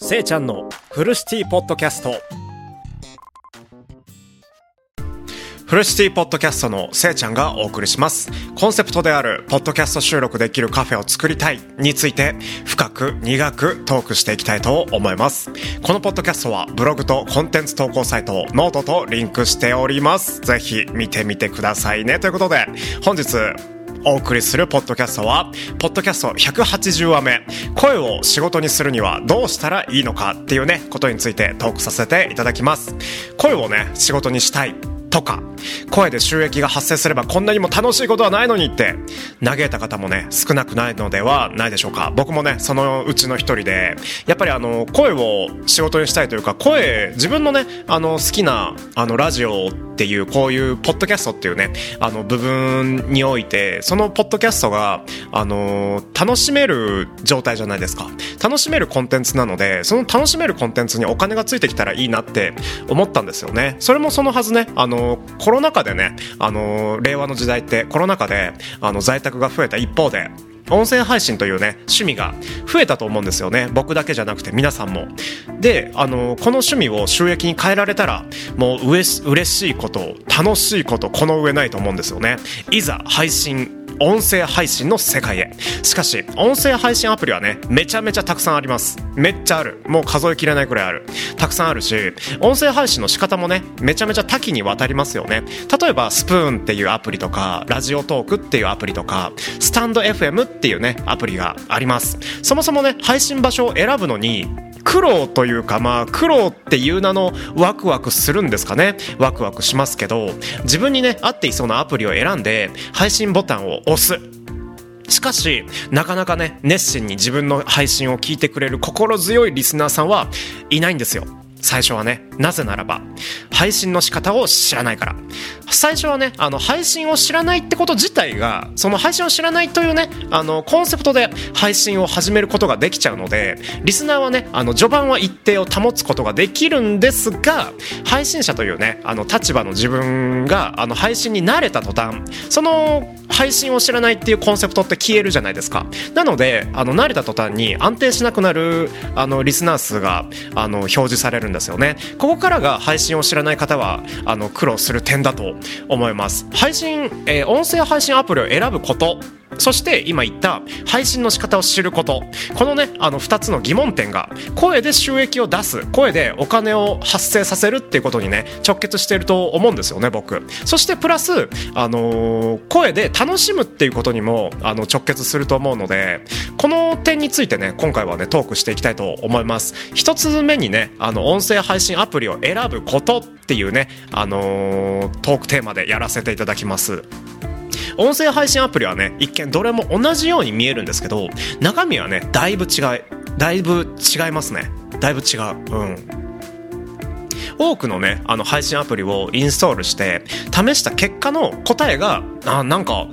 せいちゃんのフルシティポッドキャスト。フルシティポッドキャストのせいちゃんがお送りします。コンセプトであるポッドキャスト収録できるカフェを作りたいについて深く苦くトークしていきたいと思います。このポッドキャストはブログとコンテンツ投稿サイトノートとリンクしております。ぜひ見てみてくださいね。ということで本日お送りするポッドキャストは、ポッドキャスト180話目、声を仕事にするにはどうしたらいいのかっていうね、ことについてトークさせていただきます。声をね、仕事にしたい。とか、声で収益が発生すればこんなにも楽しいことはないのにって嘆いた方もね、少なくないのではないでしょうか。僕もね、そのうちの一人で、やっぱりあの、声を仕事にしたいというか、声、自分のね、あの、好きな、あの、ラジオっていう、こういう、ポッドキャストっていうね、あの、部分において、そのポッドキャストが、あの、楽しめる状態じゃないですか。楽しめるコンテンツなので、その楽しめるコンテンツにお金がついてきたらいいなって思ったんですよね。それもそのはずね、あの、のコロナ禍でねあの令和の時代ってコロナ禍であの在宅が増えた一方で音声配信というね趣味が増えたと思うんですよね。僕だけじゃなくて皆さんも。であのこの趣味を収益に変えられたらもううれ嬉しいこと楽しいことこの上ないと思うんですよね。いざ配信音声配信の世界へ。しかし音声配信アプリはねめちゃめちゃたくさんあります。めっちゃある。もう数えきれないくらいある。たくさんあるし音声配信の仕方もねめちゃめちゃ多岐にわたりますよね。例えばスプーンっていうアプリとかラジオトークっていうアプリとかスタンド FM っていうねアプリがあります。そもそもね配信場所を選ぶのに苦労というかまあ苦労っていう名のワクワクするんですかねワクワクしますけど自分にね合っていそうなアプリを選んで配信ボタンを押すしかし、なかなかね、熱心に自分の配信を聞いてくれる心強いリスナーさんはいないんですよ。最初はね。なぜならば、配信の仕方を知らないから。最初はね、あの、配信を知らないってこと自体が、その配信を知らないというね、あの、コンセプトで配信を始めることができちゃうので、リスナーはね、あの、序盤は一定を保つことができるんですが、配信者というね、あの、立場の自分が、あの、配信に慣れた途端、その、配信を知らないっていうコンセプトって消えるじゃないですか。なので、あの、慣れた途端に安定しなくなる、あの、リスナー数が、あの、表示されるんですよね。ここからが配信を知らない方は、あの、苦労する点だと思います。配信、えー、音声配信アプリを選ぶことそして今言った配信の仕方を知ること。このねあの2つの疑問点が声で収益を出す声でお金を発生させるっていうことにね直結していると思うんですよね僕。そしてプラス、あのー、声で楽しむっていうことにもあの直結すると思うのでこの点についてね今回はねトークしていきたいと思います。1つ目にねあの音声配信アプリを選ぶことっていうね、あのー、トークテーマでやらせていただきます。音声配信アプリはね一見どれも同じように見えるんですけど中身はねだいぶ違いだいぶ違いますね。だいぶ違う。うん。多くのねあの配信アプリをインストールして試した結果の答えがあなんか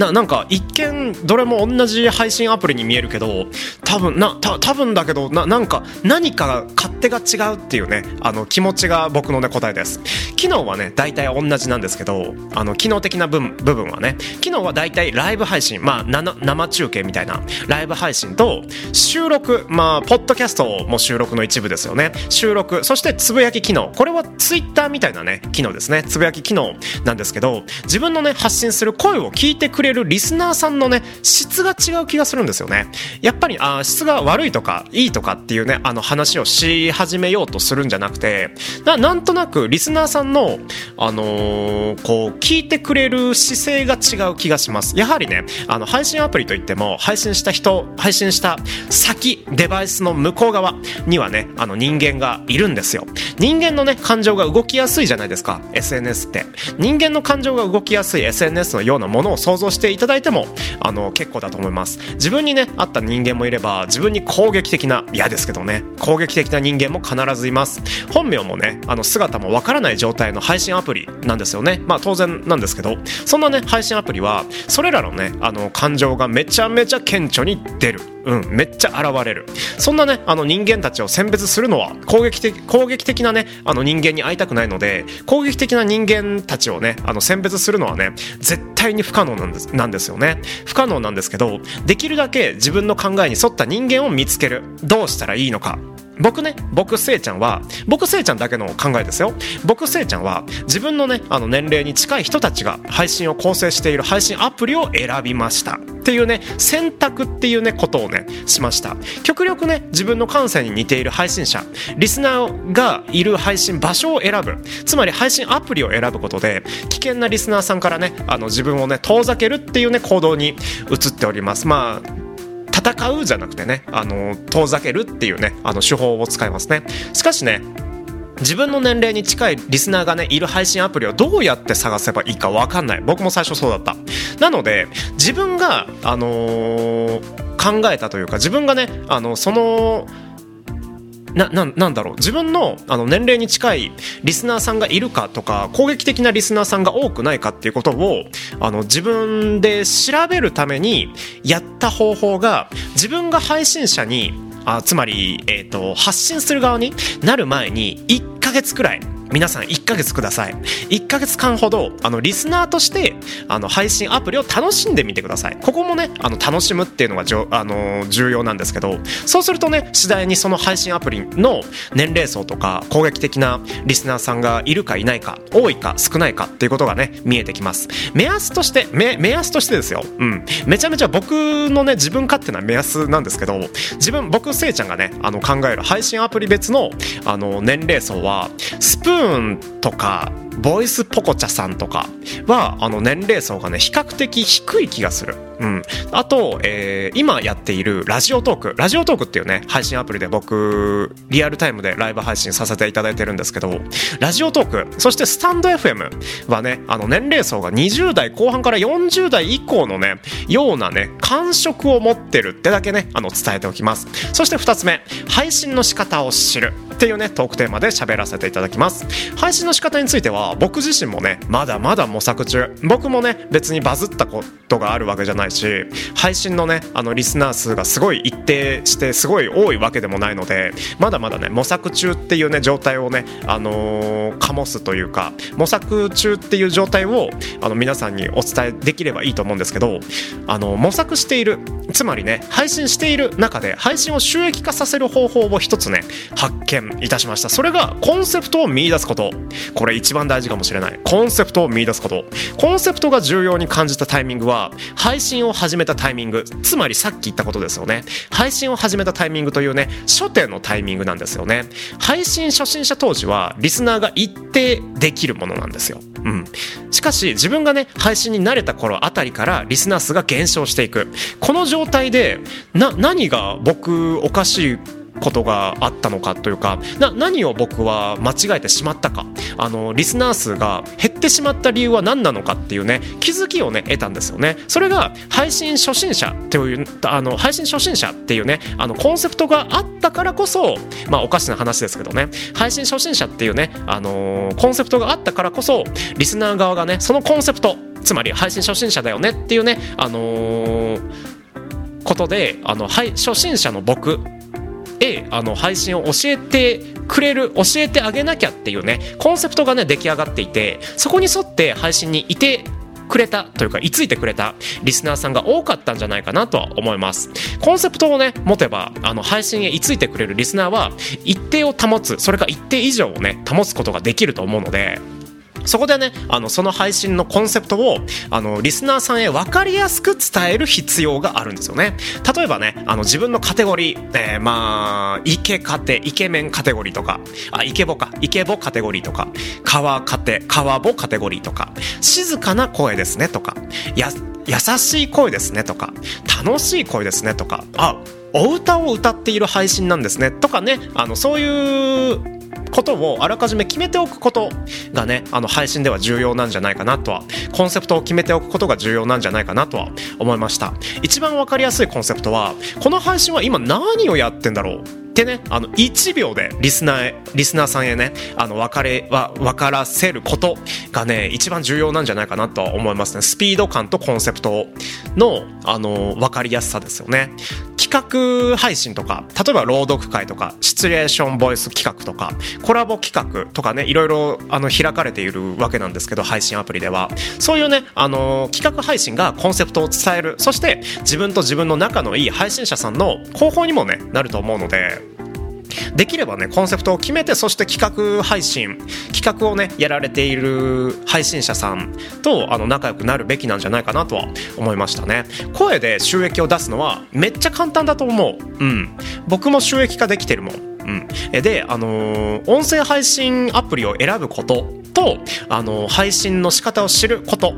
ななんか一見どれも同じ配信アプリに見えるけど多分なた多分だけどななんか何か勝手が違うっていうねあの気持ちが僕のね答えです。機能はね大体同じなんですけどあの機能的な部部分はね機能は大体ライブ配信まあ生中継みたいなライブ配信と収録まあポッドキャストも収録の一部ですよね。収録そしてつぶやき機能。これはツイッターみたいなね機能ですね。つぶやき機能なんですけど自分のね発信する声を聞いてくれるリスナーさんのね質が違う気がするんですよね。やっぱりあ質が悪いとかいいとかっていうねあの話をし始めようとするんじゃなくてななんとなくリスナーさんのあのー、こう聞いてくれる姿勢が違う気がします。やはりねあの配信アプリといっても配信した人配信した先デバイスの向こう側にはねあの人間がいるんですよ。人間のね感情が動きやすいじゃないですか SNS って。人間の感情が動きやすい SNS のようなものを想像していただいてもあの結構だと思います。自分にねあった人間もいれば自分に攻撃的な嫌ですけどね。攻撃的な人間も必ずいます。本名もねあの姿もわからない状態の配信アプリなんですよね。まあ当然なんですけどそんなね配信アプリはそれらのねあの感情がめちゃめちゃ顕著に出る。うん、めっちゃ現れる。そんなね、あの人間たちを選別するのは攻撃的、攻撃的なね、あの人間に会いたくないので、攻撃的な人間たちをね、あの選別するのはね、絶対に不可能なんですなんですよね。不可能なんですけど、できるだけ自分の考えに沿った人間を見つける。どうしたらいいのか。僕ね僕せいちゃんは僕せいちゃんだけの考えですよ。僕せいちゃんは自分のねあの年齢に近い人たちが配信を構成している配信アプリを選びました。っていうね選択っていうねことをねしました。極力ね自分の感性に似ている配信者リスナーがいる配信場所を選ぶ。つまり配信アプリを選ぶことで危険なリスナーさんからねあの自分をね遠ざけるっていうね行動に移っております。まあ戦うじゃなくてねあの遠ざけるっていうねあの手法を使いますね。しかしね自分の年齢に近いリスナーがねいる配信アプリをどうやって探せばいいか分かんない。僕も最初そうだった。なので自分が、あのー、考えたというか自分がねあのそのなななんだろう。自分のあの年齢に近いリスナーさんがいるかとか攻撃的なリスナーさんが多くないかっていうことをあの自分で調べるためにやった方法が自分が配信者にあつまり、えーと、発信する側になる前に1ヶ月くらい皆さん1ヶ月ください。1ヶ月間ほどあのリスナーとしてあの配信アプリを楽しんでみてください。ここもねあの楽しむっていうのがじょあの重要なんですけどそうするとね次第にその配信アプリの年齢層とか攻撃的なリスナーさんがいるかいないか多いか少ないかっていうことがね見えてきます。目安として目目安としてですよ。うん。めちゃめちゃ僕のね自分勝手な目安なんですけど自分僕せいちゃんがねあの考える配信アプリ別のあの年齢層はスプーンーンとかボイスポコチャさんとかはあの年齢層がね比較的低い気がする。うん、あと、えー、今やっているラジオトークラジオトークっていうね配信アプリで僕リアルタイムでライブ配信させていただいてるんですけどラジオトークそしてスタンド FM はねあの年齢層が20代後半から40代以降のねようなね感触を持ってるってだけねあの伝えておきます。そして2つ目配信の仕方を知るっていうねトークテーマで喋らせていただきます。配信の仕方については僕自身もねまだまだ模索中。僕もね別にバズったことがあるわけじゃないし配信のねあのリスナー数がすごい一定してすごい多いわけでもないのでまだまだね模索中っていうね状態をねあのー、醸すというか模索中っていう状態をあの皆さんにお伝えできればいいと思うんですけどあの模索しているつまりね配信している中で配信を収益化させる方法を一つね発見いたしました。それがコンセプトを見出すこと。これ一番大事かもしれない。コンセプトを見出すこと。コンセプトが重要に感じたタイミングは配信を始めたタイミング。つまりさっき言ったことですよね。配信を始めたタイミングというね初手のタイミングなんですよね。配信初心者当時はリスナーが一定できるものなんですよ。うん、しかし自分がね配信に慣れた頃あたりからリスナー数が減少していく。この状状態でな何が僕おかしいことがあったのかというかな何を僕は間違えてしまったか。あのリスナー数が減ってしまった理由は何なのかっていうね気づきをね得たんですよね。それが配信初心者っていうあの配信初心者っていうねあのコンセプトがあったからこそまあおかしな話ですけどね。配信初心者っていうねあのコンセプトがあったからこそリスナー側がねそのコンセプトつまり配信初心者だよねっていうねあのー、ことであの、初心者の僕へあの配信を教えてくれる教えてあげなきゃっていうねコンセプトがね出来上がっていてそこに沿って配信にいてくれたというか居ついてくれたリスナーさんが多かったんじゃないかなとは思います。コンセプトをね持てばあの配信へ居ついてくれるリスナーは一定を保つそれか一定以上をね保つことができると思うのでそこでねあのその配信のコンセプトをあのリスナーさんへ分かりやすく伝える必要があるんですよね。例えばねあの自分のカテゴリー、えー、まあイケカテイケメンカテゴリーとかあイケボかイケボカテゴリーとか川カテ川ボカテゴリーとか静かな声ですねとかや優しい声ですねとか楽しい声ですねとかあお歌を歌っている配信なんですねとかねあのそういうことをあらかじめ決めておくことがねあの配信では重要なんじゃないかなとはコンセプトを決めておくことが重要なんじゃないかなとは思いました。一番わかりやすいコンセプトはこの配信は今何をやってんだろうってねあの1秒でリスナーリスナーさんへねあの分かれは分からせることがね一番重要なんじゃないかなとは思いますね。スピード感とコンセプトのあの分かりやすさですよね。企画配信とか例えば朗読会とかシチュエーションボイス企画とかコラボ企画とかねいろいろあの開かれているわけなんですけど配信アプリでは。そういうねあの企画配信がコンセプトを伝える。そして自分と自分の仲のいい配信者さんの広報にもねなると思うのでできればねコンセプトを決めてそして企画配信企画をねやられている配信者さんとあの仲良くなるべきなんじゃないかなとは思いましたね。声で収益を出すのはめっちゃ簡単だと思う。うん。僕も収益化できてるもん。うん、で、あのー、音声配信アプリを選ぶこと。と、あの、配信の仕方を知ること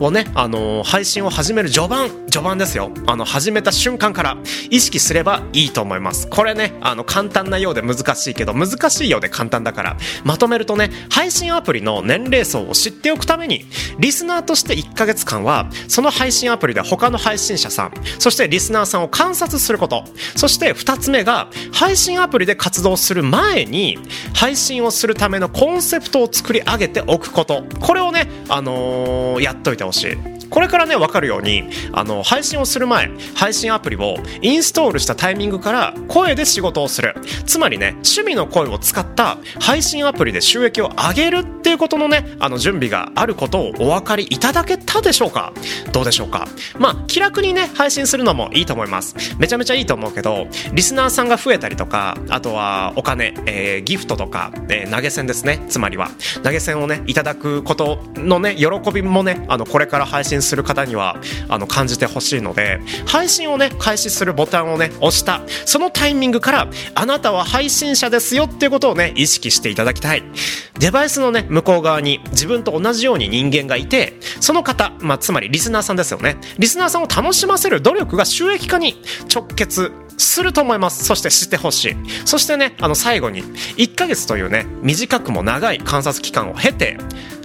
をね、あの、配信を始める序盤、序盤ですよ。あの、始めた瞬間から意識すればいいと思います。これね、あの、簡単なようで難しいけど、難しいようで簡単だから、まとめるとね、配信アプリの年齢層を知っておくために、リスナーとして1ヶ月間は、その配信アプリで他の配信者さん、そしてリスナーさんを観察すること、そして2つ目が、配信アプリで活動する前に、配信をするためのコンセプトを作り上げておくこと。これをね、あのー、やっといてほしい。これからね分かるようにあの配信をする前配信アプリをインストールしたタイミングから声で仕事をする。つまりね趣味の声を使った配信アプリで収益を上げるっていうことのねあの準備があることをお分かりいただけたでしょうか？どうでしょうか？まあ気楽にね配信するのもいいと思います。めちゃめちゃいいと思うけどリスナーさんが増えたりとかあとはお金、えー、ギフトとか、えー、投げ銭ですね。つまりは投げ銭をねいただくことのね喜びもねあのこれから配信する方にはあの感じてほしいので配信をね開始するボタンをね押したそのタイミングからあなたは配信者ですよっていうことをね意識していただきたいデバイスのね向こう側に自分と同じように人間がいてその方、まあ、つまりリスナーさんですよねリスナーさんを楽しませる努力が収益化に直結すると思います。そして知ってほしい。そしてね、あの最後に、1ヶ月というね、短くも長い観察期間を経て、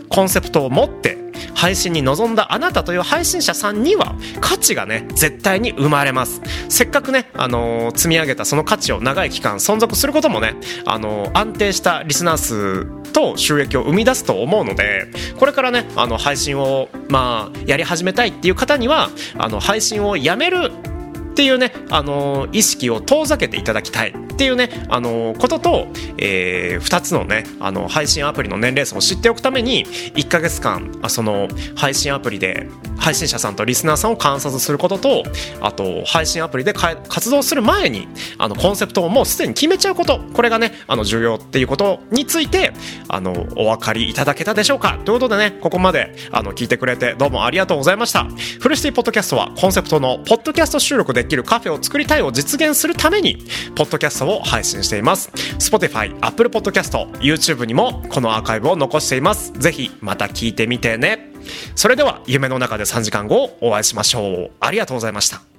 コンセプトを持って配信に臨んだあなたという配信者さんには価値がね絶対に生まれます。せっかくね、あのー、積み上げたその価値を長い期間存続することもね、あのー、安定したリスナー数と収益を生み出すと思うのでこれからねあの配信をまあやり始めたいっていう方にはあの配信をやめるっていうね、あのー、意識を遠ざけていただきたいっていうね、あのー、ことと、えー、2つのね、あの配信アプリの年齢層を知っておくために1ヶ月間あその配信アプリで配信者さんとリスナーさんを観察することとあと配信アプリで活動する前にあのコンセプトをもうすでに決めちゃうこと。これがねあの重要っていうことについてあのお分かりいただけたでしょうか。ということでねここまであの聞いてくれてどうもありがとうございました。フルシティポッドキャストはコンセプトのポッドキャスト収録でできるカフェを作りたいを実現するためにポッドキャストを配信しています。Spotify、Apple Podcast、YouTube にもこのアーカイブを残しています。ぜひまた聞いてみてね。それでは夢の中で3時間後お会いしましょう。ありがとうございました。